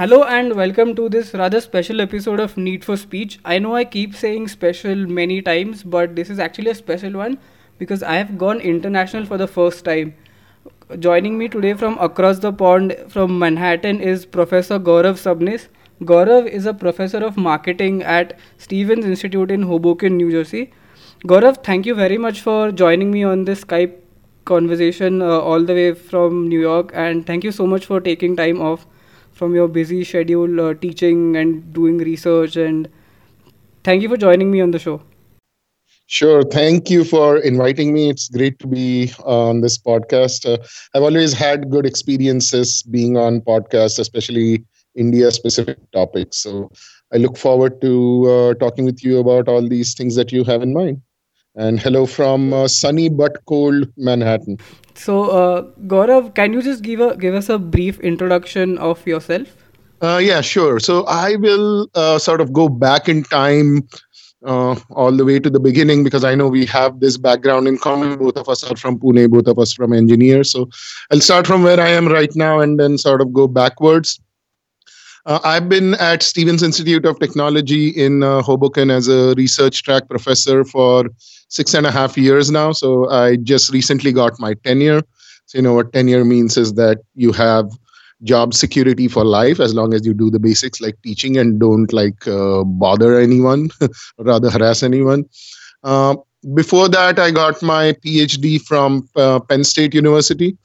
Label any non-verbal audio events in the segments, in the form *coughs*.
Hello and welcome to this rather special episode of Need for Speech. I know I keep saying special many times, but this is actually a special one because I have gone international for the first time. Joining me today from across the pond from Manhattan is Professor Gaurav Sabnis. Gaurav is a professor of marketing at Stevens Institute in Hoboken, New Jersey. Gaurav, thank you very much for joining me on this Skype conversation uh, all the way from New York, and thank you so much for taking time off from your busy schedule uh, teaching and doing research. And thank you for joining me on the show. Sure. Thank you for inviting me. It's great to be on this podcast. Uh, I've always had good experiences being on podcasts, especially India specific topics. So I look forward to uh, talking with you about all these things that you have in mind. And hello from uh, sunny but cold Manhattan. So, uh, Gaurav, can you just give a give us a brief introduction of yourself? Uh, yeah, sure. So I will uh, sort of go back in time uh, all the way to the beginning because I know we have this background in common. Both of us are from Pune, both of us from engineers. So I'll start from where I am right now and then sort of go backwards. Uh, I've been at Stevens Institute of Technology in uh, Hoboken as a research track professor for six and a half years now. So I just recently got my tenure. So, you know, what tenure means is that you have job security for life as long as you do the basics like teaching and don't like uh, bother anyone, or *laughs* rather harass anyone. Uh, before that, I got my PhD from uh, Penn State University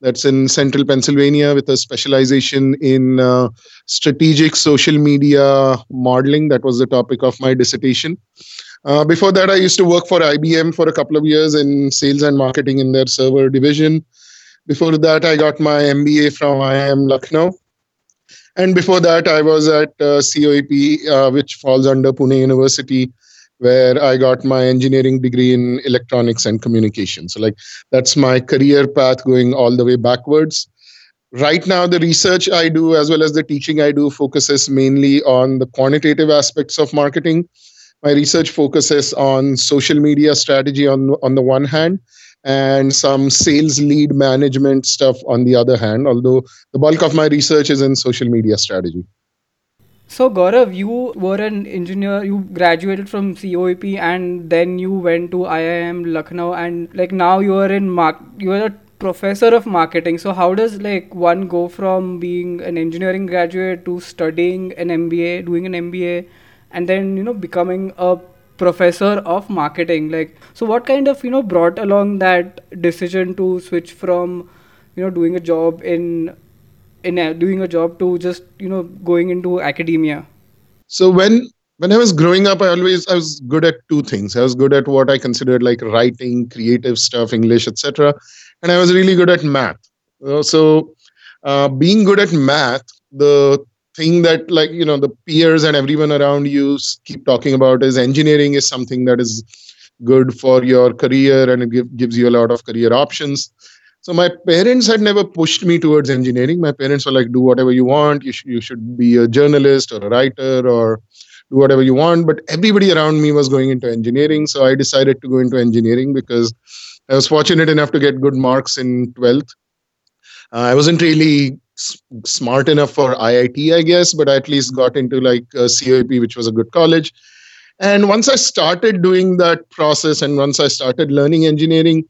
that's in central Pennsylvania with a specialization in uh, strategic social media modeling. That was the topic of my dissertation. Uh, before that, I used to work for IBM for a couple of years in sales and marketing in their server division. Before that, I got my MBA from IIM Lucknow. And before that, I was at uh, uh, which falls under Pune University where I got my engineering degree in electronics and communication. So, like, that's my career path going all the way backwards. Right now, the research I do, as well as the teaching I do, focuses mainly on the quantitative aspects of marketing. My research focuses on social media strategy on, on the one hand, and some sales lead management stuff on the other hand, although the bulk of my research is in social media strategy. So Gaurav, you were an engineer. You graduated from COEP, and then you went to IIM Lucknow, and like now you are in mark. You are a professor of marketing. So how does like one go from being an engineering graduate to studying an MBA, doing an MBA, and then you know becoming a professor of marketing? Like, so what kind of you know brought along that decision to switch from you know doing a job in in doing a job to just you know going into academia. So when when i was growing up i always i was good at two things. I was good at what i considered like writing creative stuff english etc and i was really good at math. Uh, so uh, being good at math the thing that like you know the peers and everyone around you keep talking about is engineering is something that is good for your career and it give, gives you a lot of career options so my parents had never pushed me towards engineering. My parents were like, do whatever you want. You, sh- you should be a journalist or a writer or do whatever you want. But everybody around me was going into engineering. So I decided to go into engineering because I was fortunate enough to get good marks in 12th. Uh, I wasn't really s- smart enough for IIT, I guess, but I at least got into like COEP, which was a good college. And once I started doing that process and once I started learning engineering,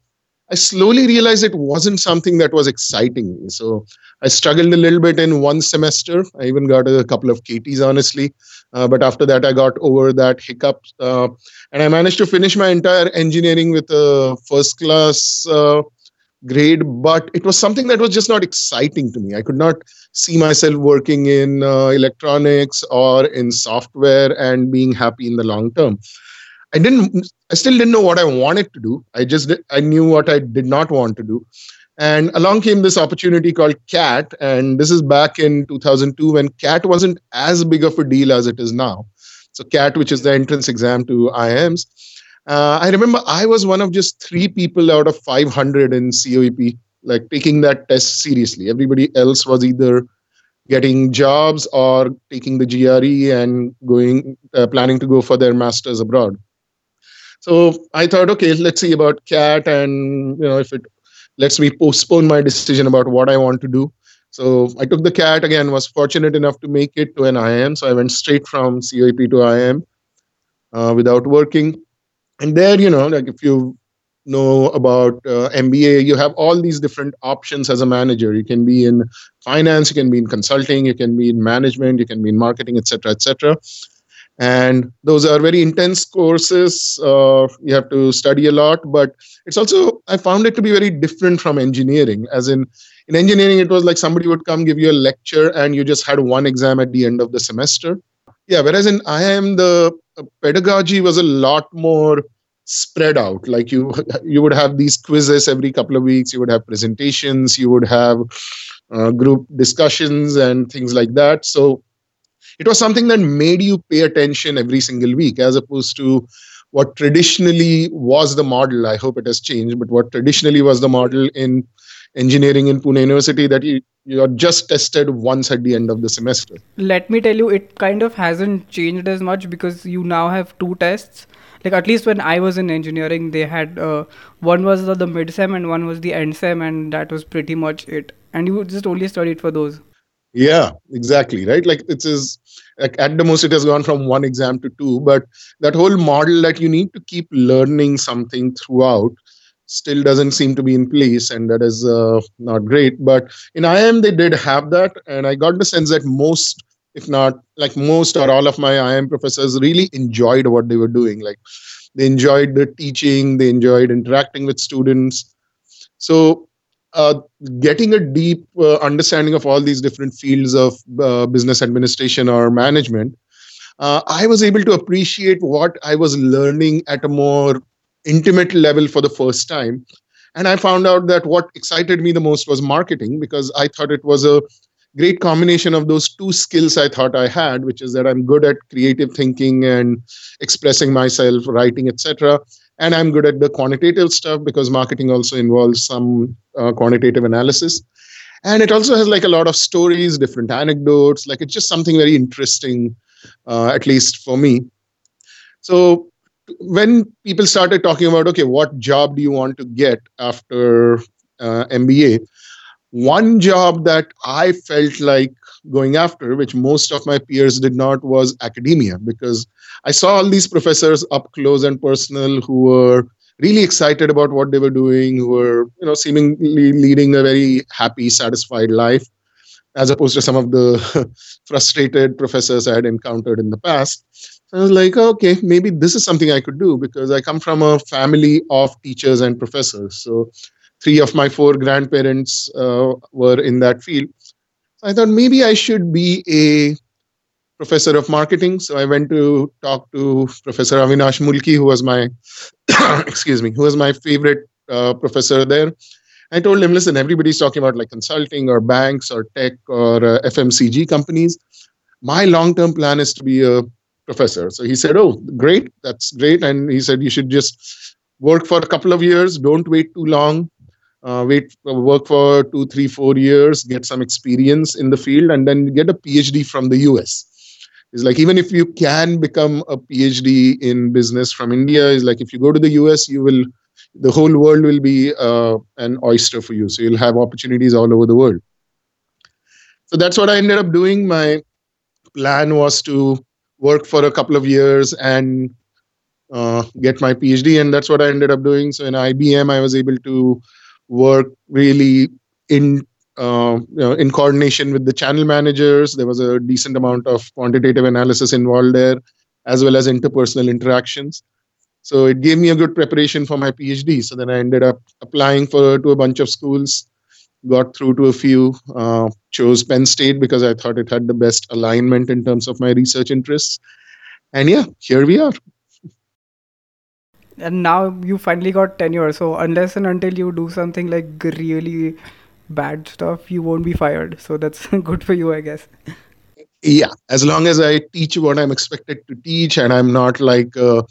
I slowly realized it wasn't something that was exciting. So I struggled a little bit in one semester. I even got a couple of KTs, honestly. Uh, but after that, I got over that hiccup. Uh, and I managed to finish my entire engineering with a first class uh, grade. But it was something that was just not exciting to me. I could not see myself working in uh, electronics or in software and being happy in the long term. I didn't I still didn't know what I wanted to do. I just I knew what I did not want to do. And along came this opportunity called CAT. And this is back in 2002 when CAT wasn't as big of a deal as it is now. So, CAT, which is the entrance exam to IIMs. Uh, I remember I was one of just three people out of 500 in COEP, like taking that test seriously. Everybody else was either getting jobs or taking the GRE and going, uh, planning to go for their masters abroad. So I thought, okay, let's see about CAT, and you know, if it lets me postpone my decision about what I want to do. So I took the CAT again, was fortunate enough to make it to an IIM. So I went straight from COEP to IIM uh, without working. And there, you know, like if you know about uh, MBA, you have all these different options as a manager. You can be in finance, you can be in consulting, you can be in management, you can be in marketing, etc., etc. And those are very intense courses. Uh, you have to study a lot, but it's also I found it to be very different from engineering. As in, in engineering, it was like somebody would come give you a lecture, and you just had one exam at the end of the semester. Yeah, whereas in IIM, the pedagogy was a lot more spread out like you *laughs* you would have these quizzes every couple of weeks you would have presentations you would have uh, group discussions and things like that so it was something that made you pay attention every single week as opposed to what traditionally was the model i hope it has changed but what traditionally was the model in engineering in pune university that you you're just tested once at the end of the semester let me tell you it kind of hasn't changed as much because you now have two tests like at least when I was in engineering, they had uh, one was the, the mid sem and one was the end sem, and that was pretty much it. And you just only studied for those. Yeah, exactly. Right. Like it is like at the most it has gone from one exam to two, but that whole model that you need to keep learning something throughout still doesn't seem to be in place, and that is uh, not great. But in IIM they did have that, and I got the sense that most if not like most or all of my IIM professors really enjoyed what they were doing. Like they enjoyed the teaching, they enjoyed interacting with students. So uh, getting a deep uh, understanding of all these different fields of uh, business administration or management, uh, I was able to appreciate what I was learning at a more intimate level for the first time. And I found out that what excited me the most was marketing because I thought it was a great combination of those two skills I thought I had, which is that I'm good at creative thinking and expressing myself, writing, etc. And I'm good at the quantitative stuff because marketing also involves some uh, quantitative analysis. And it also has like a lot of stories, different anecdotes. Like it's just something very interesting, uh, at least for me. So when people started talking about, okay, what job do you want to get after uh, MBA? One job that I felt like going after, which most of my peers did not, was academia because I saw all these professors up close and personal who were really excited about what they were doing, who were, you know, seemingly leading a very happy, satisfied life, as opposed to some of the *laughs* frustrated professors I had encountered in the past. I was like, okay, maybe this is something I could do because I come from a family of teachers and professors. So three of my four grandparents uh, were in that field. So I thought maybe I should be a professor of marketing. So I went to talk to Professor Avinash Mulki, who was my *coughs* excuse me, who was my favorite uh, professor there. I told him, listen, everybody's talking about like consulting or banks or tech or uh, FMCG companies. My long-term plan is to be a professor. So he said, oh, great, that's great. And he said, you should just work for a couple of years. Don't wait too long uh, wait work for two three four years get some experience in the field and then get a phd from the us is like even if you can become a phd in business from india is like if you go to the us you will the whole world will be uh, an oyster for you. So you'll have opportunities all over the world. So that's what i ended up doing. My plan was to work for a couple of years and uh, get my phd and that's what i ended up doing. So in ibm i was able to work really in uh, you know, in coordination with the channel managers. There was a decent amount of quantitative analysis involved there, as well as interpersonal interactions. So it gave me a good preparation for my PhD. So then I ended up applying for to a bunch of schools, got through to a few, uh, chose Penn State because I thought it had the best alignment in terms of my research interests. And yeah, here we are and now you finally got tenure. So unless and until you do something like really bad stuff you won't be fired. So that's *laughs* good for you i guess. Yeah as long as i teach what i'm expected to teach and i'm not like uh,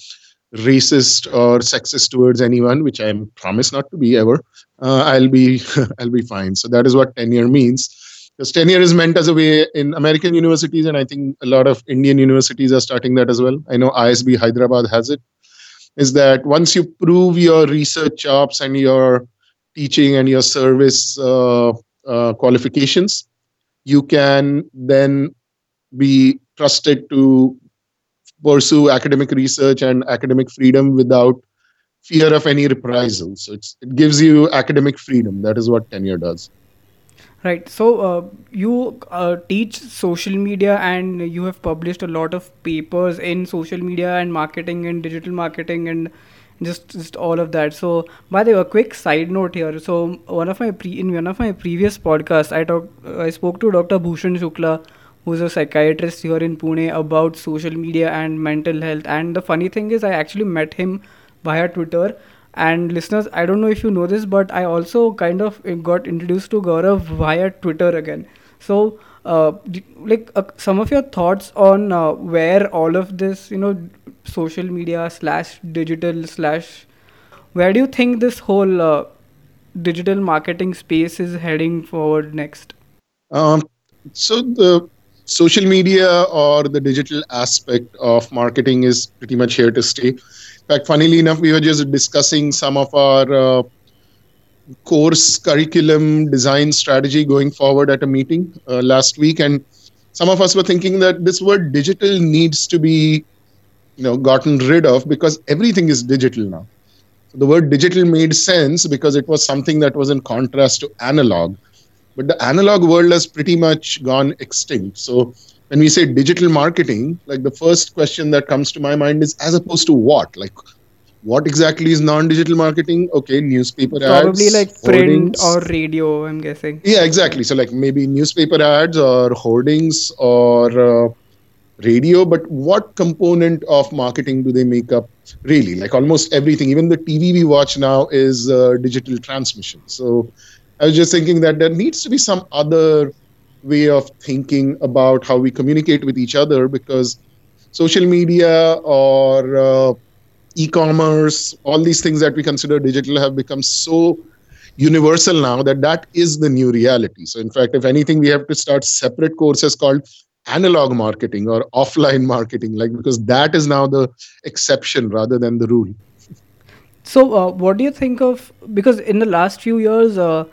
racist or sexist towards anyone which i promise not to be ever uh, i'll be *laughs* i'll be fine. So that is what tenure means. Because tenure is meant as a way in american universities and i think a lot of indian universities are starting that as well. I know isb hyderabad has it is that once you prove your research chops and your teaching and your service uh, uh, qualifications, you can then be trusted to pursue academic research and academic freedom without fear of any reprisal. So it gives you academic freedom. That is what tenure does. Right. So uh, you uh, teach social media and you have published a lot of papers in social media and marketing and digital marketing and just just all of that. So by the way, a quick side note here. So one of my pre in one of my previous podcasts, I talked I spoke to Dr. Bhushan Shukla, who's a psychiatrist here in Pune, about social media and mental health. And the funny thing is, I actually met him via Twitter and listeners, I don't know if you know this, but I also kind of got introduced to Gaurav via Twitter again. So, uh, like uh, some of your thoughts on uh, where all of this, you know, social media slash digital slash, where do you think this whole uh, digital marketing space is heading forward next? Um, so the social media or the digital aspect of marketing is pretty much here to stay fact, funnily enough, we were just discussing some of our uh, course curriculum design strategy going forward at a meeting uh, last week, and some of us were thinking that this word digital needs to be, you know, gotten rid of because everything is digital now. So the word digital made sense because it was something that was in contrast to analog, but the analog world has pretty much gone extinct. So when we say digital marketing, like the first question that comes to my mind is as opposed to what? Like what exactly is non-digital marketing? Okay, newspaper Probably ads. Probably like print hoardings. or radio, I'm guessing. Yeah, exactly. So like maybe newspaper ads or hoardings or uh, radio, but what component of marketing do they make up really? Like almost everything, even the TV we watch now is uh, digital transmission. So I was just thinking that there needs to be some other way of thinking about how we communicate with each other because social media or uh, e-commerce all these things that we consider digital have become so universal now that that is the new reality. So in fact if anything we have to start separate courses called analog marketing or offline marketing like because that is now the exception rather than the rule. So uh, what do you think of because in the last few years uh,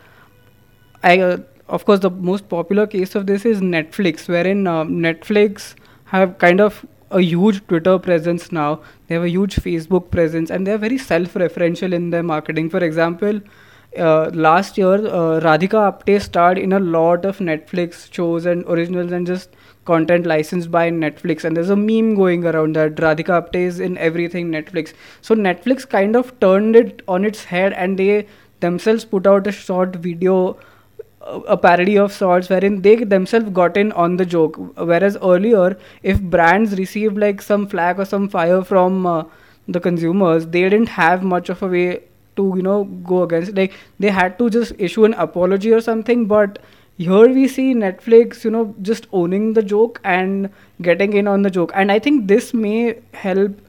i uh, of course, the most popular case of this is Netflix, wherein uh, Netflix have kind of a huge Twitter presence now. They have a huge Facebook presence, and they're very self-referential in their marketing. For example, uh, last year, uh, Radhika Apte starred in a lot of Netflix shows and originals and just content licensed by Netflix. And there's a meme going around that Radhika Apte is in everything Netflix. So Netflix kind of turned it on its head, and they themselves put out a short video a parody of sorts wherein they themselves got in on the joke. Whereas earlier if brands received like some flag or some fire from uh, the consumers they didn't have much of a way to you know go against like they had to just issue an apology or something but here we see netflix you know just owning the joke and getting in on the joke. And i think this may help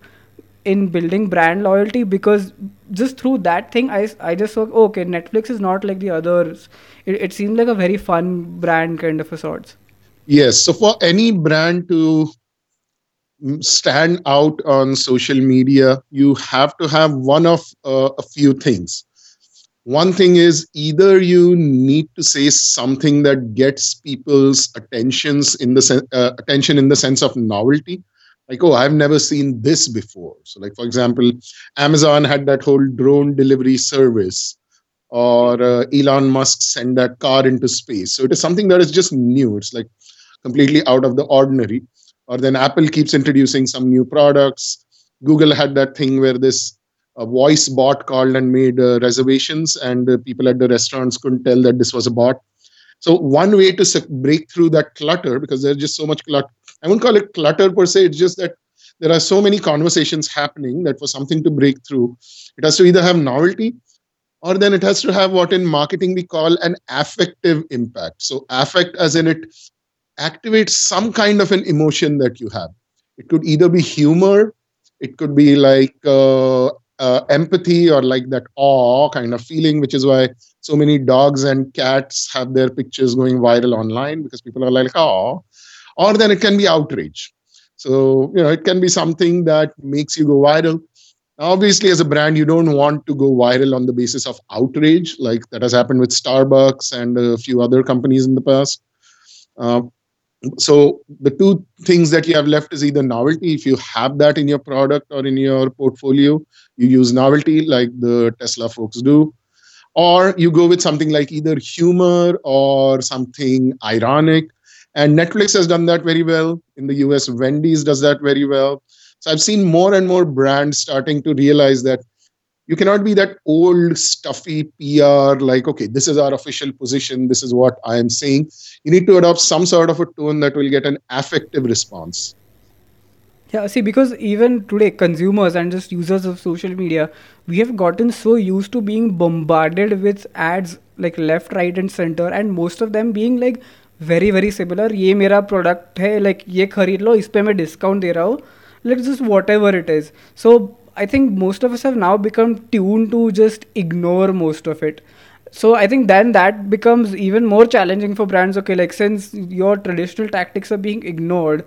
in building brand loyalty because just through that thing i, I just oh, okay netflix is not like the others it, it seemed like a very fun brand kind of a sorts. Yes. So for any brand to stand out on social media you have to have one of uh, a few things. One thing is either you need to say something that gets people's attentions in the sen- uh, attention in the sense of novelty. Like oh i've never seen this before. So like for example amazon had that whole drone delivery service or uh, elon musk send that car into space. So it is something that is just new. It's like completely out of the ordinary. Or then apple keeps introducing some new products. Google had that thing where this a voice bot called and made uh, reservations and uh, people at the restaurants couldn't tell that this was a bot. So one way to break through that clutter because there's just so much clutter I won't call it clutter per se. It's just that there are so many conversations happening that for something to break through, it has to either have novelty or then it has to have what in marketing we call an affective impact. So, affect as in it activates some kind of an emotion that you have. It could either be humor, it could be like uh, uh, empathy or like that awe kind of feeling, which is why so many dogs and cats have their pictures going viral online because people are like, oh, or then it can be outrage. So, you know, it can be something that makes you go viral. Obviously as a brand you don't want to go viral on the basis of outrage like that has happened with starbucks and a few other companies in the past. Uh, so the two things that you have left is either novelty if you have that in your product or in your portfolio you use novelty like the tesla folks do or you go with something like either humor or something ironic. And netflix has done that very well. In the us wendy's does that very well so I've seen more and more brands starting to realize that you cannot be that old stuffy PR like, okay, this is our official position, this is what I am saying. You need to adopt some sort of a tone that will get an affective response. Yeah, see, because even today, consumers and just users of social media, we have gotten so used to being bombarded with ads like left, right, and center, and most of them being like very, very similar. ये मेरा product है, like ये खरीद लो, इस पे मैं discount दे रहा हूँ let's just whatever it is. So i think most of us have now become tuned to just ignore most of it. So i think then that becomes even more challenging for brands. Okay like since your traditional tactics are being ignored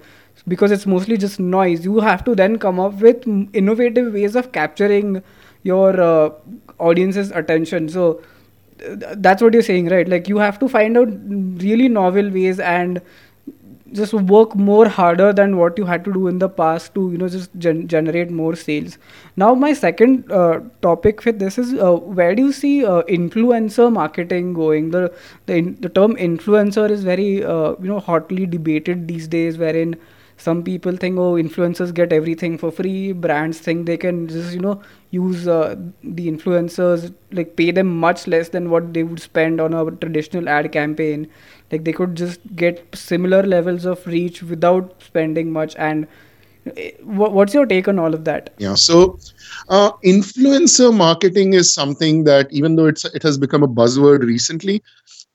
because it's mostly just noise you have to then come up with innovative ways of capturing your uh, audience's attention. So th- that's what you're saying right? Like you have to find out really novel ways and just work more harder than what you had to do in the past to you know just gen- generate more sales. Now my second uh, topic with this is uh, where do you see uh, influencer marketing going? The the, in, the term influencer is very uh, you know hotly debated these days wherein some people think oh influencers get everything for free. Brands think they can just you know use uh, the influencers like pay them much less than what they would spend on a traditional ad campaign like they could just get similar levels of reach without spending much. And eh, what's your take on all of that? Yeah so uh, influencer marketing is something that even though it's it has become a buzzword recently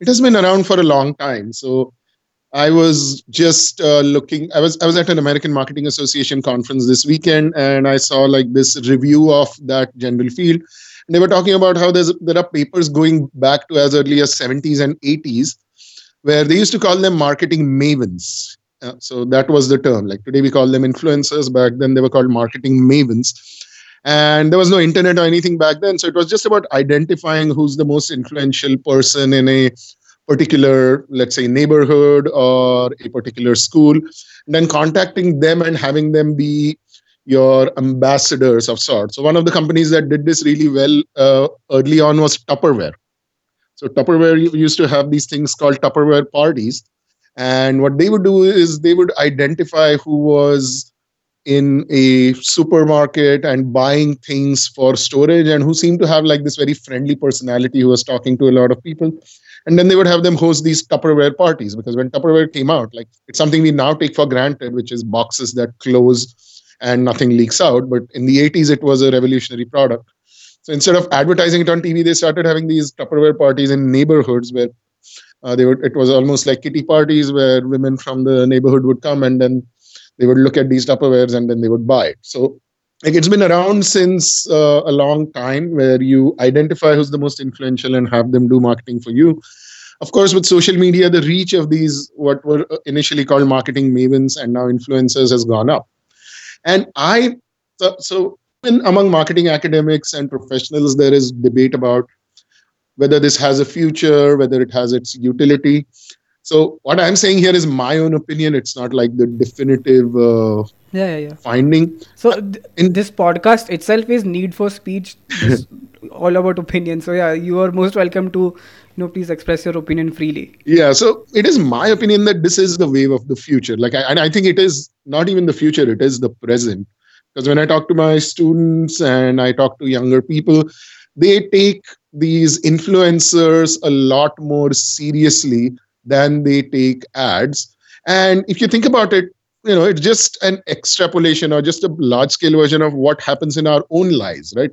it has been around for a long time. So i was just uh, looking i was i was at an american marketing association conference this weekend and i saw like this review of that general field. And they were talking about how there's there are papers going back to as early as 70s and 80s where they used to call them marketing mavens. Uh, so that was the term. Like today we call them influencers. Back then they were called marketing mavens. And there was no internet or anything back then. So it was just about identifying who's the most influential person in a particular, let's say, neighborhood or a particular school. And then contacting them and having them be your ambassadors of sorts. So one of the companies that did this really well uh, early on was Tupperware. So Tupperware used to have these things called Tupperware parties. And what they would do is they would identify who was in a supermarket and buying things for storage and who seemed to have like this very friendly personality who was talking to a lot of people. And then they would have them host these Tupperware parties because when Tupperware came out, like it's something we now take for granted, which is boxes that close and nothing leaks out. But in the 80s, it was a revolutionary product. So instead of advertising it on TV, they started having these Tupperware parties in neighborhoods where uh, they would. It was almost like kitty parties where women from the neighborhood would come and then they would look at these Tupperwares and then they would buy it. So like it's been around since uh, a long time where you identify who's the most influential and have them do marketing for you. Of course, with social media, the reach of these what were initially called marketing mavens and now influencers has gone up. And I so, so among marketing academics and professionals, there is debate about whether this has a future, whether it has its utility. So what I'm saying here is my own opinion. It's not like the definitive uh, yeah, yeah, yeah. finding. So th- in this podcast itself is need for speech, *laughs* all about opinion. So yeah, you are most welcome to you know please express your opinion freely. Yeah, so it is my opinion that this is the wave of the future. Like, I, and I think it is not even the future; it is the present because when I talk to my students and I talk to younger people, they take these influencers a lot more seriously than they take ads. And if you think about it, you know, it's just an extrapolation or just a large scale version of what happens in our own lives, right?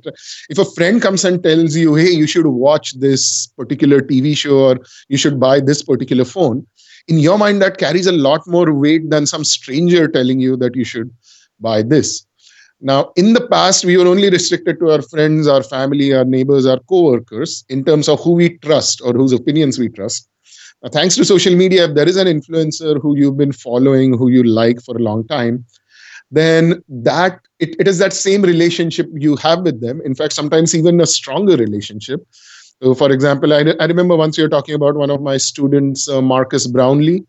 If a friend comes and tells you, hey, you should watch this particular TV show or you should buy this particular phone, in your mind, that carries a lot more weight than some stranger telling you that you should buy this. Now, in the past, we were only restricted to our friends, our family, our neighbors, our co-workers in terms of who we trust or whose opinions we trust. Now, thanks to social media, if there is an influencer who you've been following, who you like for a long time, then that it, it is that same relationship you have with them in fact sometimes even a stronger relationship so for example i, I remember once you were talking about one of my students uh, Marques Brownlee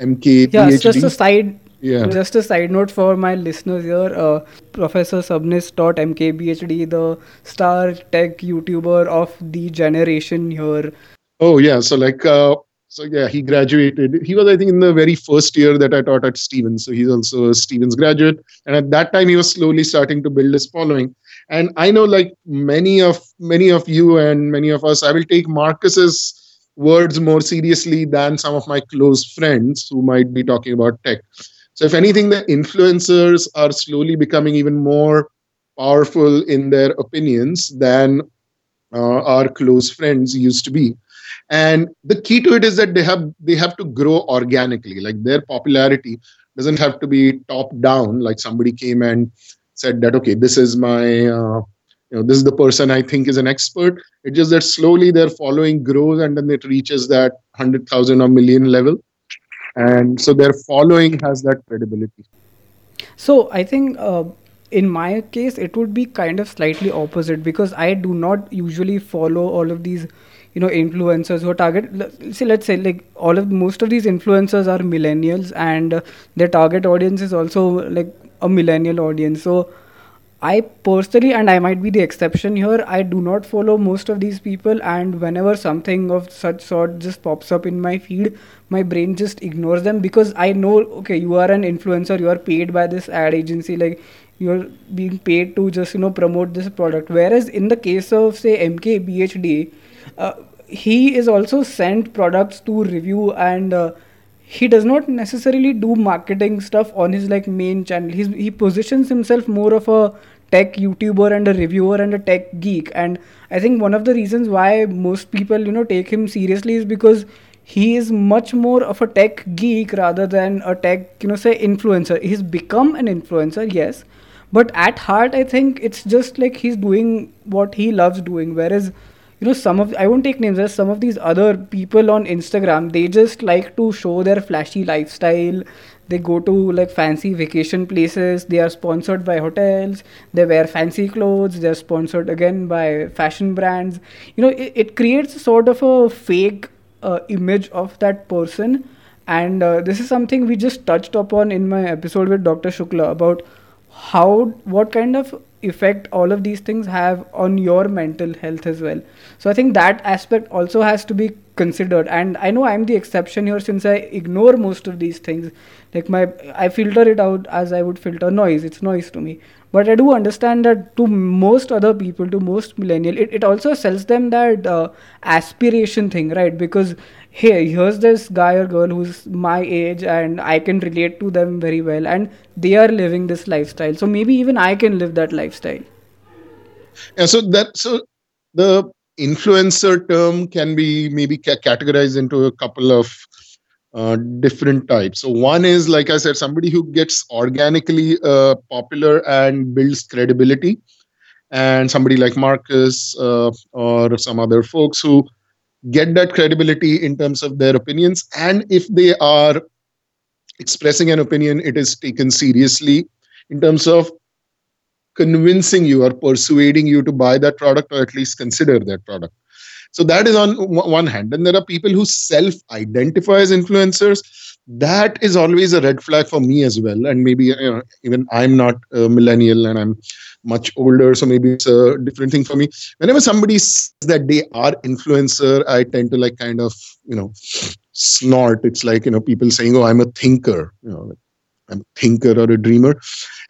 mk yeah PhD. just a side yeah. Just a side note for my listeners here, uh, Professor Sabnis taught MKBHD, the star tech YouTuber of the generation here. Oh yeah, so like uh, so yeah, he graduated. He was, I think, in the very first year that I taught at Stevens. So he's also a Stevens graduate. And at that time, he was slowly starting to build his following. And I know, like many of many of you and many of us, I will take Marques's words more seriously than some of my close friends who might be talking about tech. So if anything, the influencers are slowly becoming even more powerful in their opinions than uh, our close friends used to be. And the key to it is that they have they have to grow organically. Like their popularity doesn't have to be top down. Like somebody came and said that okay this is my uh, you know this is the person i think is an expert. It's just that slowly their following grows and then it reaches that 100000 or million level and so their following has that credibility. So i think uh, in my case it would be kind of slightly opposite because i do not usually follow all of these you know influencers who are target see let's say like all of most of these influencers are millennials and uh, their target audience is also like a millennial audience. So I personally, and I might be the exception here, I do not follow most of these people, and whenever something of such sort just pops up in my feed, my brain just ignores them because I know, okay, you are an influencer, you are paid by this ad agency, like you're being paid to just you know promote this product. Whereas in the case of say MKBHD, uh, he is also sent products to review and uh, he does not necessarily do marketing stuff on his like main channel He's, he positions himself more of a tech youtuber and a reviewer and a tech geek. And i think one of the reasons why most people you know take him seriously is because he is much more of a tech geek rather than a tech you know say influencer. He's become an influencer yes. But at heart i think it's just like he's doing what he loves doing. Whereas you know some of i won't take names there's some of these other people on instagram they just like to show their flashy lifestyle they go to like fancy vacation places. They are sponsored by hotels. They wear fancy clothes. They're sponsored again by fashion brands. You know it, it creates sort of a fake uh, image of that person. And uh, this is something we just touched upon in my episode with dr shukla about how what kind of effect all of these things have on your mental health as well. So i think that aspect also has to be considered. And i know i'm the exception here since i ignore most of these things. Like my i filter it out as i would filter noise. It's noise to me. But i do understand that to most other people to most millennial it, it also sells them that uh, aspiration thing right? Because hey here's this guy or girl who's my age and i can relate to them very well and they are living this lifestyle. So maybe even i can live that lifestyle. Yeah so that so the influencer term can be maybe ca- categorized into a couple of uh, different types. So one is, like I said, somebody who gets organically uh, popular and builds credibility, and somebody like Marques uh, or some other folks who get that credibility in terms of their opinions, and if they are expressing an opinion, it is taken seriously in terms of convincing you or persuading you to buy that product or at least consider that product. So that is on one hand. And there are people who self identify as influencers. That is always a red flag for me as well. And maybe you know, even I'm not a millennial and I'm much older, so maybe it's a different thing for me. Whenever somebody says that they are influencer, I tend to like kind of you know snort. It's like you know people saying, "Oh, I'm a thinker," you know, I'm a thinker or a dreamer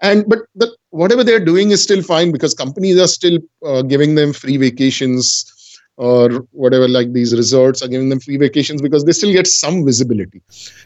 and but the, whatever they're doing is still fine because companies are still uh, giving them free vacations or whatever like these resorts are giving them free vacations because they still get some visibility.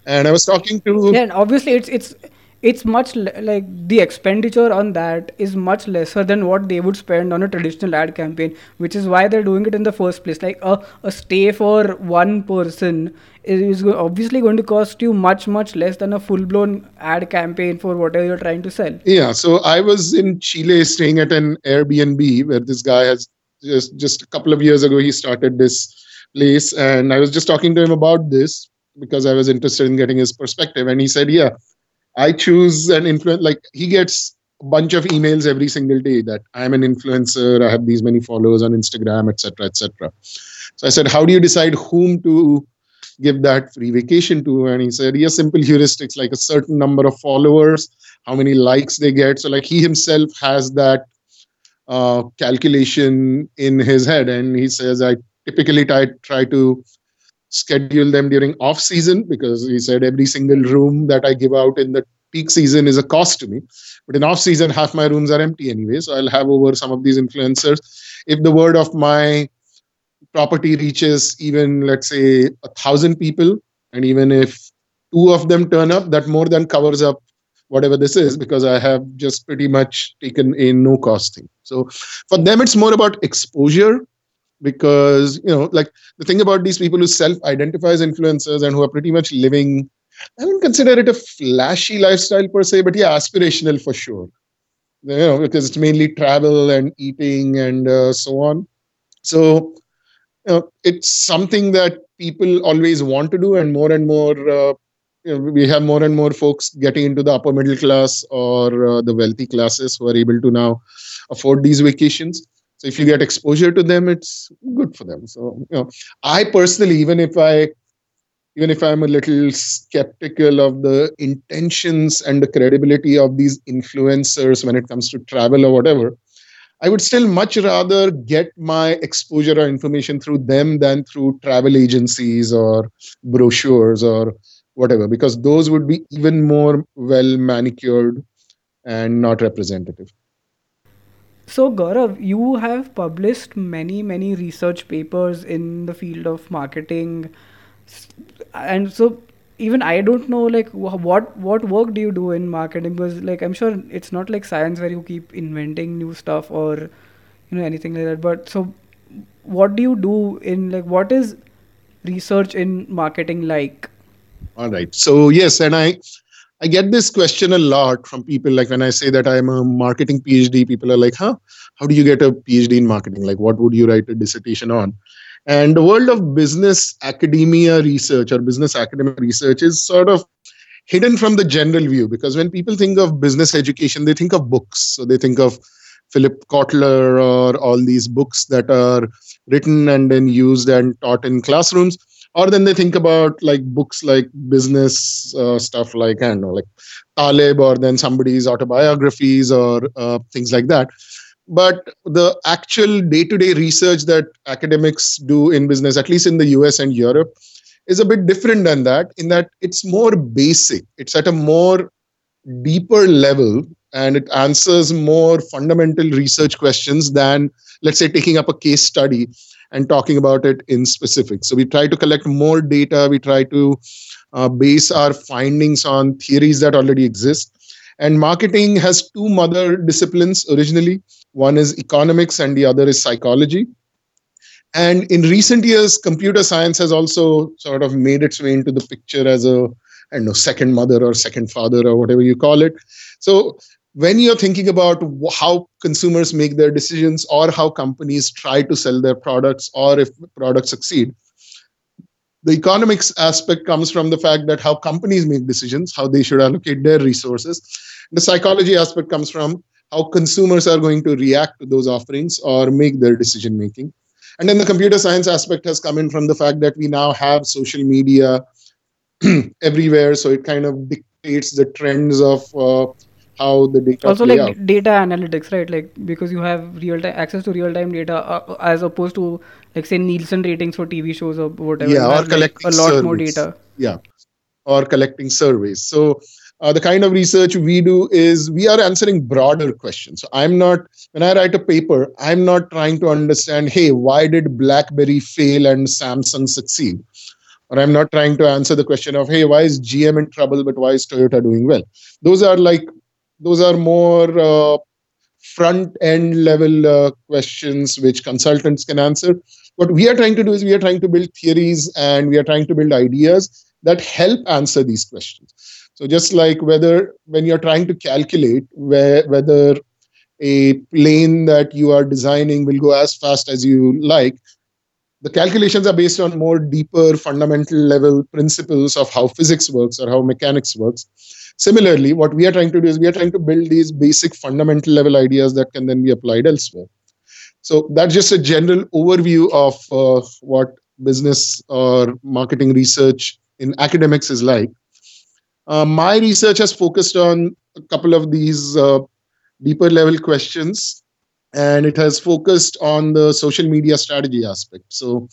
And i was talking to yeah and obviously it's it's it's much le- like the expenditure on that is much lesser than what they would spend on a traditional ad campaign which is why they're doing it in the first place. Like a, a stay for one person is obviously going to cost you much much less than a full blown ad campaign for whatever you're trying to sell. Yeah so i was in chile staying at an airbnb where this guy has just just a couple of years ago he started this place and i was just talking to him about this because i was interested in getting his perspective and he said yeah I choose an influence like he gets a bunch of emails every single day that I'm an influencer, I have these many followers on Instagram, etc., etc. So I said, how do you decide whom to give that free vacation to? And he said, yeah, simple heuristics like a certain number of followers, how many likes they get. So like he himself has that uh, calculation in his head, and he says, I typically try try to schedule them during off season because he said every single room that I give out in the peak season is a cost to me. But in off season, half my rooms are empty anyway. So I'll have over some of these influencers. If the word of my property reaches even, let's say, a thousand people, and even if two of them turn up, that more than covers up whatever this is because I have just pretty much taken a no cost thing. So for them, it's more about exposure because you know like the thing about these people who self-identify as influencers and who are pretty much living i don't consider it a flashy lifestyle per se but yeah aspirational for sure you know because it's mainly travel and eating and uh, so on so you know, it's something that people always want to do and more and more uh, we have more and more folks getting into the upper middle class or uh, the wealthy classes who are able to now afford these vacations so if you get exposure to them, it's good for them. So you know, I personally, even if I even if I'm a little skeptical of the intentions and the credibility of these influencers when it comes to travel or whatever, I would still much rather get my exposure or information through them than through travel agencies or brochures or whatever, because those would be even more well manicured and not representative. So, Gaurav, you have published many, many research papers in the field of marketing, and so even I don't know like what what work do you do in marketing because like I'm sure it's not like science where you keep inventing new stuff or you know anything like that. But so, what do you do in like what is research in marketing like? All right. So yes, and I I get this question a lot from people. Like when I say that I'm a marketing PhD, people are like, huh? How do you get a PhD in marketing? Like, what would you write a dissertation on? And the world of business academia research or business academic research is sort of hidden from the general view because when people think of business education, they think of books. So they think of Philip Kotler or all these books that are written and then used and taught in classrooms or then they think about like books like business uh, stuff like I don't know, like Taleb or then somebody's autobiographies or uh, things like that. But the actual day-to-day research that academics do in business, at least in the US and Europe, is a bit different than that. In that it's more basic. It's at a more deeper level and it answers more fundamental research questions than let's say taking up a case study and talking about it in specific. So we try to collect more data. We try to uh, base our findings on theories that already exist. And marketing has two mother disciplines originally. One is economics and the other is psychology. And in recent years, computer science has also sort of made its way into the picture as a, I don't know, second mother or second father or whatever you call it. So when you're thinking about how consumers make their decisions or how companies try to sell their products or if products succeed the economics aspect comes from the fact that how companies make decisions how they should allocate their resources. The psychology aspect comes from how consumers are going to react to those offerings or make their decision making. And then the computer science aspect has come in from the fact that we now have social media *clears throat* everywhere. So it kind of dictates the trends of uh, how the data also like out. data analytics right like because you have real time access to real time data uh, as opposed to like say nielsen ratings for tv shows or whatever yeah or collecting like, a lot surveys. more data yeah or collecting surveys so uh, the kind of research we do is we are answering broader questions. So I'm not, when I write a paper, I'm not trying to understand, hey, why did BlackBerry fail and Samsung succeed? Or I'm not trying to answer the question of, hey, why is GM in trouble, but why is Toyota doing well? Those are like those are more uh, front end level uh, questions which consultants can answer. What we are trying to do is we are trying to build theories and we are trying to build ideas that help answer these questions. So just like whether when you're trying to calculate where, whether a plane that you are designing will go as fast as you like the calculations are based on more deeper fundamental level principles of how physics works or how mechanics works Similarly, what we are trying to do is we are trying to build these basic fundamental level ideas that can then be applied elsewhere. So that's just a general overview of uh, what business or marketing research in academics is like. Uh, my research has focused on a couple of these uh, deeper level questions, and it has focused on the social media strategy aspect. So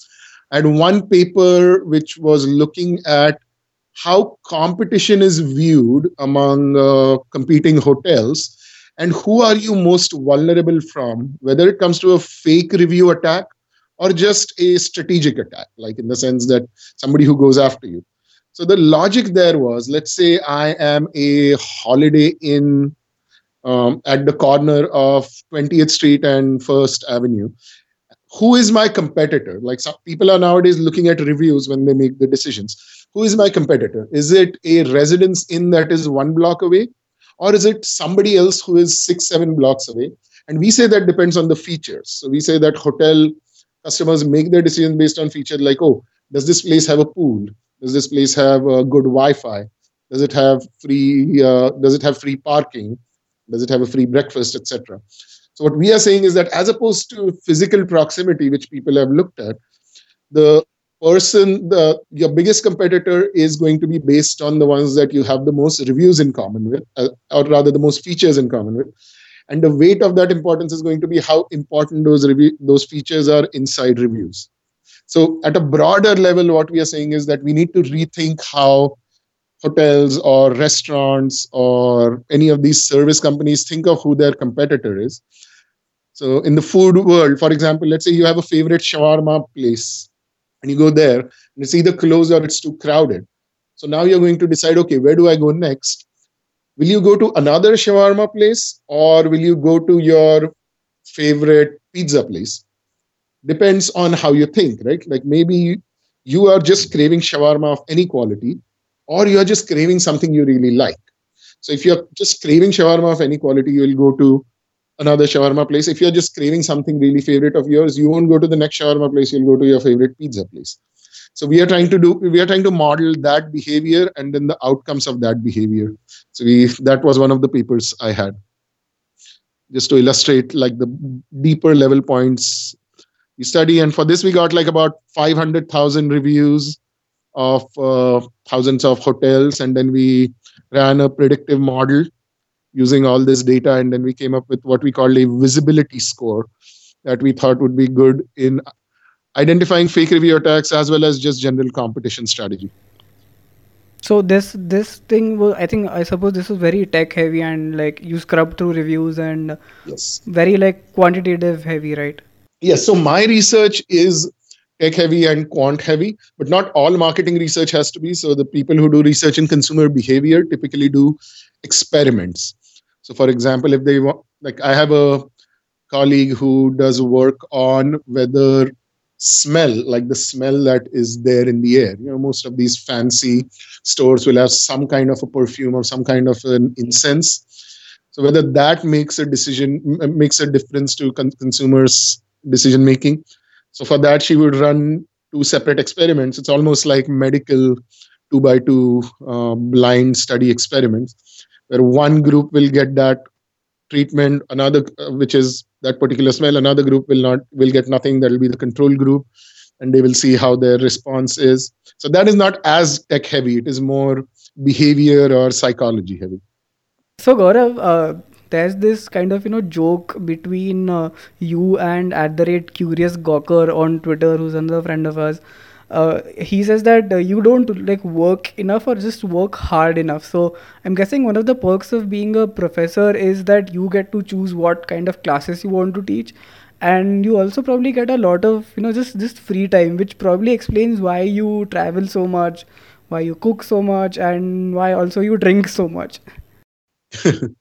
I had one paper which was looking at how competition is viewed among uh, competing hotels and who are you most vulnerable from whether it comes to a fake review attack or just a strategic attack like in the sense that somebody who goes after you. So the logic there was let's say i am a holiday inn um, at the corner of 20th street and first avenue. Who is my competitor? Like some people are nowadays looking at reviews when they make the decisions who is my competitor? Is it a residence inn that is one block away? Or is it somebody else who is six, seven blocks away? And we say that depends on the features. So we say that hotel customers make their decision based on features like, oh, does this place have a pool? Does this place have a good Wi-Fi? Does it have free? Uh, does it have free parking? Does it have a free breakfast, etc. So what we are saying is that as opposed to physical proximity, which people have looked at, the person the your biggest competitor is going to be based on the ones that you have the most reviews in common with uh, or rather the most features in common with. And the weight of that importance is going to be how important those review those features are inside reviews. So at a broader level what we are saying is that we need to rethink how hotels or restaurants or any of these service companies think of who their competitor is. So in the food world for example let's say you have a favorite shawarma place and you go there and it's either closed or it's too crowded. So now you're going to decide, okay, where do I go next? Will you go to another shawarma place or will you go to your favorite pizza place? Depends on how you think, right? Like maybe you are just craving shawarma of any quality or you're just craving something you really like. So if you're just craving shawarma of any quality, you will go to another shawarma place. If you're just craving something really favorite of yours, you won't go to the next shawarma place. You'll go to your favorite pizza place. So we are trying to do we are trying to model that behavior and then the outcomes of that behavior. So we that was one of the papers I had. Just to illustrate like the deeper level points we study, and for this we got like about 500,000 reviews of uh, thousands of hotels, and then we ran a predictive model using all this data and then we came up with what we called a visibility score that we thought would be good in identifying fake review attacks as well as just general competition strategy. So this this thing was, i think i suppose this is very tech heavy and like you scrub through reviews and yes. very like quantitative heavy right? Yes. So my research is tech heavy and quant heavy but not all marketing research has to be. So the people who do research in consumer behavior typically do experiments so, for example, if they want, like, I have a colleague who does work on whether smell, like the smell that is there in the air. You know, most of these fancy stores will have some kind of a perfume or some kind of an incense. So, whether that makes a decision, makes a difference to con- consumers' decision making. So, for that, she would run two separate experiments. It's almost like medical two by two uh, blind study experiments where one group will get that treatment another uh, which is that particular smell another group will not will get nothing. That will be the control group and they will see how their response is. So that is not as tech heavy. It is more behavior or psychology heavy. So gaurav uh, there's this kind of you know joke between uh, you and at the rate curious gawker on twitter who's another friend of ours uh, he says that uh, you don't like work enough or just work hard enough. So i'm guessing one of the perks of being a professor is that you get to choose what kind of classes you want to teach. And you also probably get a lot of you know just just free time which probably explains why you travel so much why you cook so much and why also you drink so much. *laughs*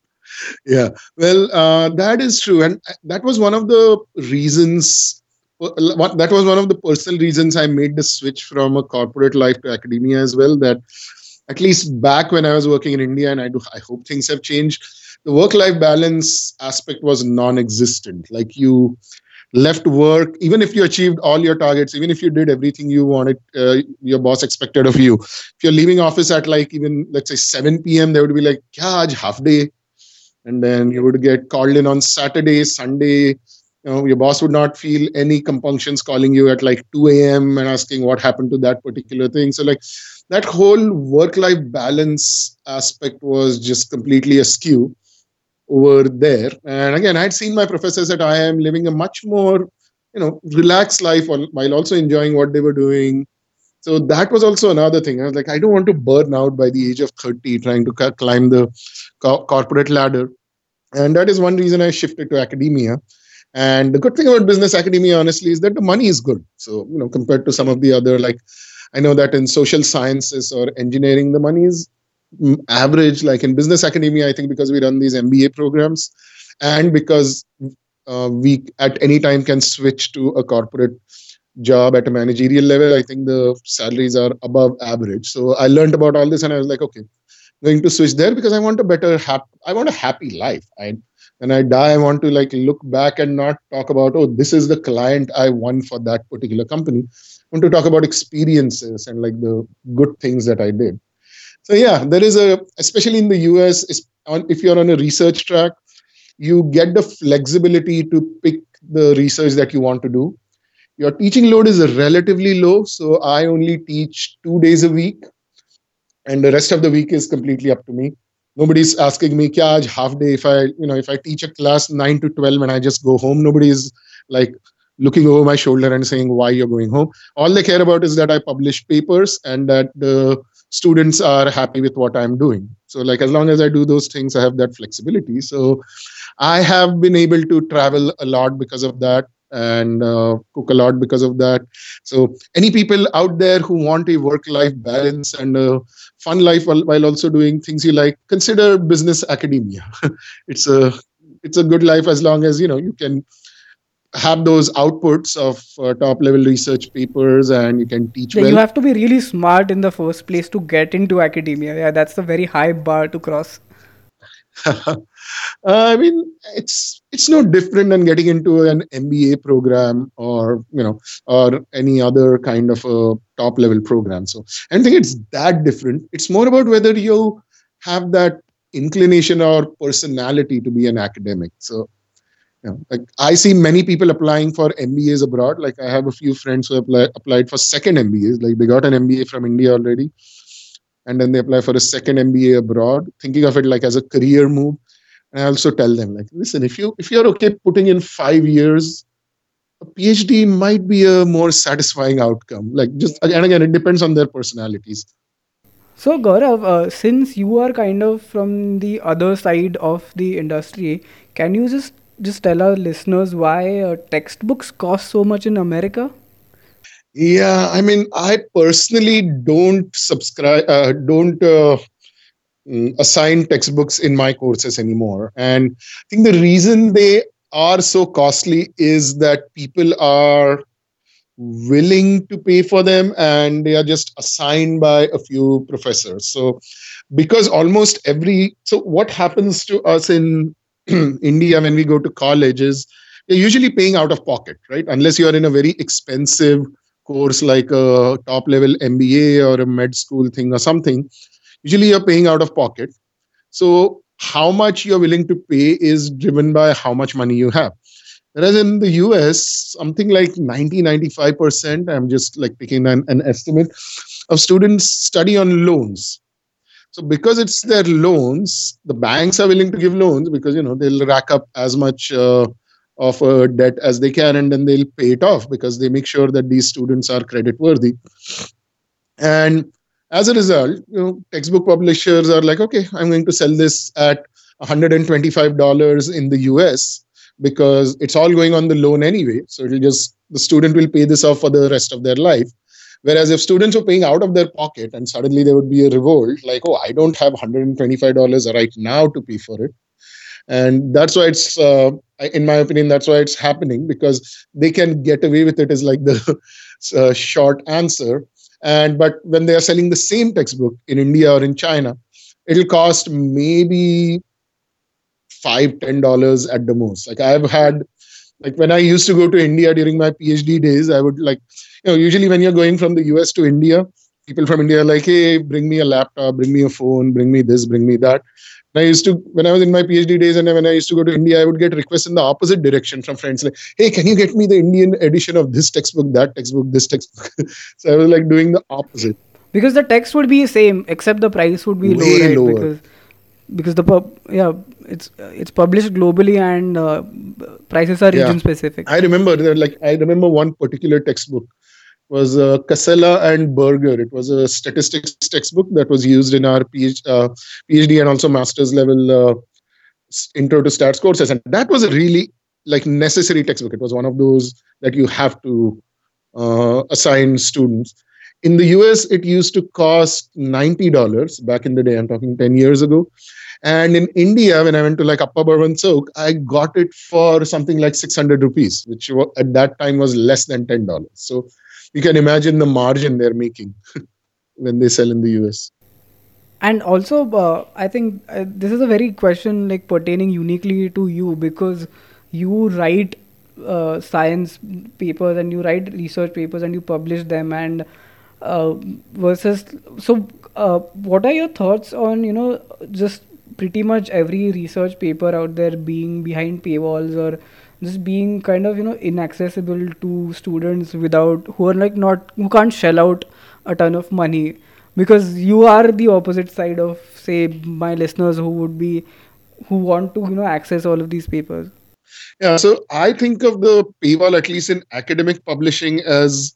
Yeah. Well uh, that is true. And uh, that was one of the reasons that was one of the personal reasons I made the switch from a corporate life to academia as well. That at least back when I was working in India, and I do, I hope things have changed. The work-life balance aspect was non-existent. Like you left work even if you achieved all your targets even if you did everything you wanted uh, your boss expected of you if you're leaving office at like even let's say 7 p.m they would be like yeah half day and then you would get called in on saturday sunday you know your boss would not feel any compunctions calling you at like 2 a.m and asking what happened to that particular thing so like that whole work life balance aspect was just completely askew over there. And again, I'd seen my professors at IIM living a much more, you know, relaxed life while also enjoying what they were doing. So that was also another thing. I was like, I don't want to burn out by the age of 30 trying to climb the co- corporate ladder. And that is one reason I shifted to academia. And the good thing about business academia, honestly, is that the money is good. So, you know, compared to some of the other, like, I know that in social sciences or engineering, the money is average. Like in business academia i think because we run these mba programs and because uh, we at any time can switch to a corporate job at a managerial level i think the salaries are above average. So i learned about all this and i was like okay going to switch there because i want a better hap- i want a happy life. I when i die i want to like look back and not talk about oh this is the client i won for that particular company i want to talk about experiences and like the good things that i did so yeah, there is a especially in the US, if you're on a research track, you get the flexibility to pick the research that you want to do. Your teaching load is relatively low, so I only teach two days a week, and the rest of the week is completely up to me. Nobody's asking me, "Kya half day?" If I, you know, if I teach a class nine to twelve and I just go home, nobody's like looking over my shoulder and saying why you're going home. All they care about is that I publish papers and that the students are happy with what i'm doing so like as long as i do those things i have that flexibility so i have been able to travel a lot because of that and uh, cook a lot because of that. So any people out there who want a work life balance and a fun life while, while also doing things you like consider business academia. *laughs* It's a it's a good life as long as you know you can have those outputs of uh, top level research papers and you can teach yeah, well. you have to be really smart in the first place to get into academia. Yeah that's the very high bar to cross *laughs* uh, i mean it's it's no different than getting into an mba program or you know or any other kind of a top level program so i don't think it's that different it's more about whether you have that inclination or personality to be an academic so. Like I see many people applying for MBAs abroad. Like I have a few friends who apply, applied for second MBAs. Like they got an MBA from India already, and then they apply for a second MBA abroad, thinking of it like as a career move. And I also tell them like, listen, if you if you're okay putting in five years, a PhD might be a more satisfying outcome. Like just and again, it depends on their personalities. So Gaurav, uh, since you are kind of from the other side of the industry, can you just just tell our listeners why uh, textbooks cost so much in America? Yeah, I mean, I personally don't subscribe, uh, don't mm, assign textbooks in my courses anymore. And I think the reason they are so costly is that people are willing to pay for them and they are just assigned by a few professors. So, because almost every, so what happens to us in *clears throat* India when we go to colleges, you're usually paying out of pocket, right? Unless you're in a very expensive course like a top level MBA or a med school thing or something. Usually you're paying out of pocket. So how much you're willing to pay is driven by how much money you have. Whereas in the US, something like 90, 95%, I'm just like picking an, an estimate, of students study on loans. So because it's their loans, the banks are willing to give loans because you know they'll rack up as much uh, of a debt as they can, and then they'll pay it off because they make sure that these students are credit worthy. And as a result, you know, textbook publishers are like, okay, I'm going to sell this at $125 in the US because it's all going on the loan anyway. So it'll just the student will pay this off for the rest of their life. Whereas if students were paying out of their pocket and suddenly there would be a revolt, like, oh, I don't have $125 right now to pay for it. And that's why it's, uh, in my opinion, that's why it's happening because they can get away with it, is like the *laughs* uh, short answer. And but when they are selling the same textbook in India or in China, it'll cost maybe five, ten dollars at the most. Like I've had like when I used to go to India during my PhD days, I would like, you know, usually when you're going from the US to India, people from India are like, hey, bring me a laptop, bring me a phone, bring me this, bring me that. I used to, when I was in my PhD days and when I used to go to India, I would get requests in the opposite direction from friends like, hey, can you get me the Indian edition of this textbook, that textbook, this textbook? *laughs* so I was like doing the opposite. Because the text would be the same, except the price would be Way low, right? lower. Because because the pub, yeah, it's it's published globally and uh, prices are Yeah. region specific. I remember like I remember one particular textbook was uh, Casella and Berger. It was a statistics textbook that was used in our PhD, uh, PhD and also master's level uh, intro to stats courses, and that was a really like necessary textbook. It was one of those that you have to uh, assign students. In the US, it used to cost ninety dollars back in the day. I'm talking ten years ago. And in India, when I went to like Appa Balwant Chowk, I got it for something like 600 rupees, which at that time was less than $10. So you can imagine the margin they're making *laughs* when they sell in the US. And also, uh, I think uh, this is a very question like pertaining uniquely to you because you write uh, science papers and you write research papers and you publish them and uh, versus so uh, what are your thoughts on you know just pretty much every research paper out there being behind paywalls or just being kind of you know inaccessible to students without who are like not who can't shell out a ton of money because you are the opposite side of say my listeners who would be who want to you know access all of these papers Yeah, so I think of the paywall, at least in academic publishing, as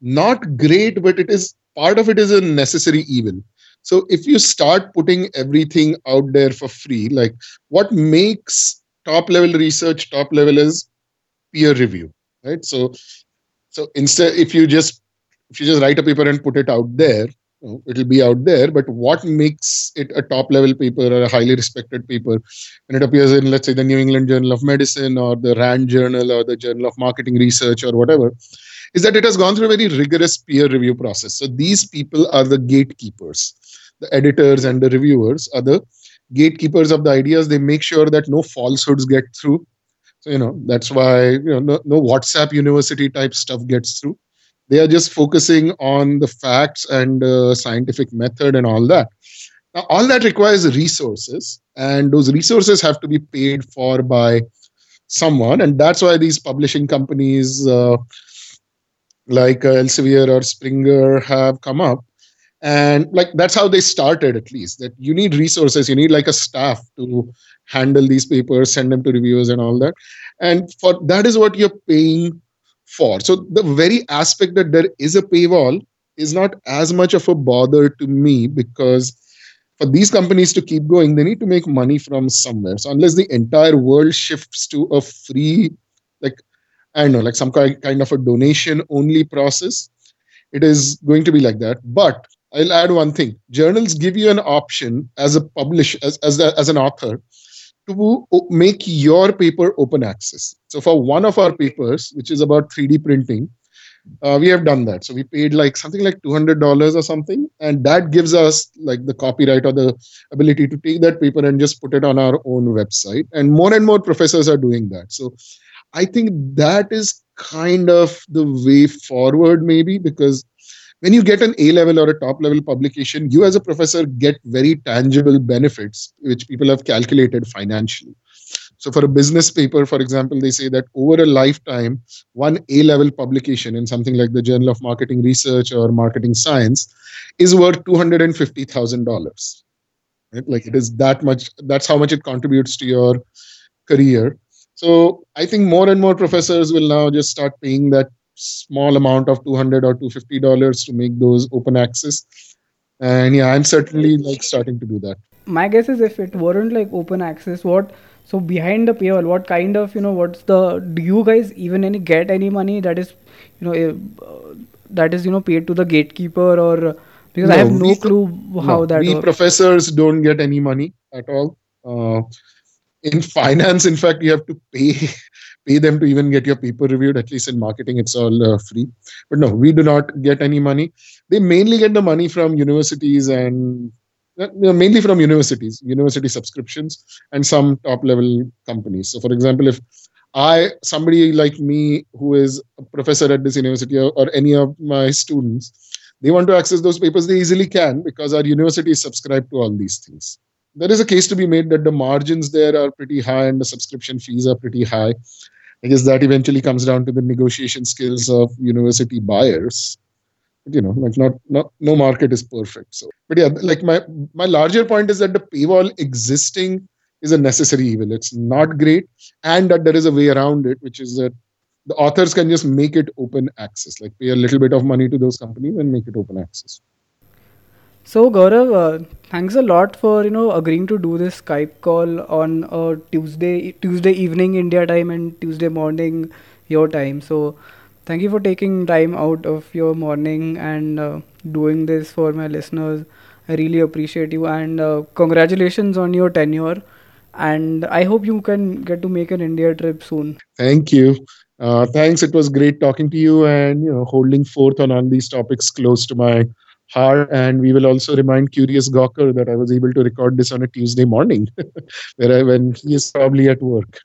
not great, but it is part of it is a necessary evil. So if you start putting everything out there for free, like what makes top level research top level is peer review, right? So so instead, if you just if you just write a paper and put it out there, it'll be out there. But what makes it a top level paper or a highly respected paper when it appears in, let's say, the New England Journal of Medicine or the RAND Journal or the Journal of Marketing Research or whatever, is that it has gone through a very rigorous peer review process. So these people are the gatekeepers. The editors and the reviewers are the gatekeepers of the ideas. They make sure that no falsehoods get through. So, you know, that's why you know, no, no WhatsApp university type stuff gets through. They are just focusing on the facts and uh, scientific method and all that. Now, all that requires resources, and those resources have to be paid for by someone, and that's why these publishing companies uh, like uh, Elsevier or Springer have come up, and like that's how they started. At least that you need resources, you need like a staff to handle these papers, send them to reviewers, and all that, and for that is what you're paying for. So the very aspect that there is a paywall is not as much of a bother to me because for these companies to keep going, they need to make money from somewhere. So unless the entire world shifts to a free, like I don't know, like some kind of a donation only process, it is going to be like that. But I'll add one thing: journals give you an option as a publish as as, as an author to make your paper open access. So for one of our papers, which is about 3D printing, uh, we have done that. So we paid like something like two hundred dollars or something, and that gives us like the copyright or the ability to take that paper and just put it on our own website. And more and more professors are doing that. So I think that is kind of the way forward, maybe because when you get an A level or a top level publication, you as a professor get very tangible benefits, which people have calculated financially. So, for a business paper, for example, they say that over a lifetime, one A level publication in something like the Journal of Marketing Research or Marketing Science is worth $250,000. Right? Like it is that much, that's how much it contributes to your career. So, I think more and more professors will now just start paying that small amount of 200 or 250 dollars to make those open access. And yeah i'm certainly like starting to do that. My guess is if it weren't like open access what so behind the paywall what kind of you know what's the do you guys even any get any money that is you know uh, that is you know paid to the gatekeeper or because i have no we- clue how No, that we works. professors don't get any money at all. Uh, in finance in fact you have to pay *laughs* pay them to even get your paper reviewed at least in marketing it's all uh, free. But no we do not get any money. They mainly get the money from universities and uh, mainly from universities university subscriptions and some top level companies. So for example if I somebody like me who is a professor at this university or, or any of my students, they want to access those papers, they easily can because our university is subscribed to all these things. There is a case to be made that the margins there are pretty high and the subscription fees are pretty high. I guess that eventually comes down to the negotiation skills of university buyers. But, you know, like not not no market is perfect. So, but yeah, like my my larger point is that the paywall existing is a necessary evil. It's not great, and that there is a way around it, which is that the authors can just make it open access, like pay a little bit of money to those companies and make it open access. So Gaurav, uh, thanks a lot for you know agreeing to do this Skype call on a Tuesday Tuesday evening India time and Tuesday morning your time. So thank you for taking time out of your morning and uh, doing this for my listeners. I really appreciate you and uh, congratulations on your tenure and I hope you can get to make an India trip soon. Thank you. Uh, thanks. It was great talking to you and you know holding forth on all these topics close to my heart. And we will also remind Curious Gawker that I was able to record this on a Tuesday morning, *laughs* where I, when he is probably at work.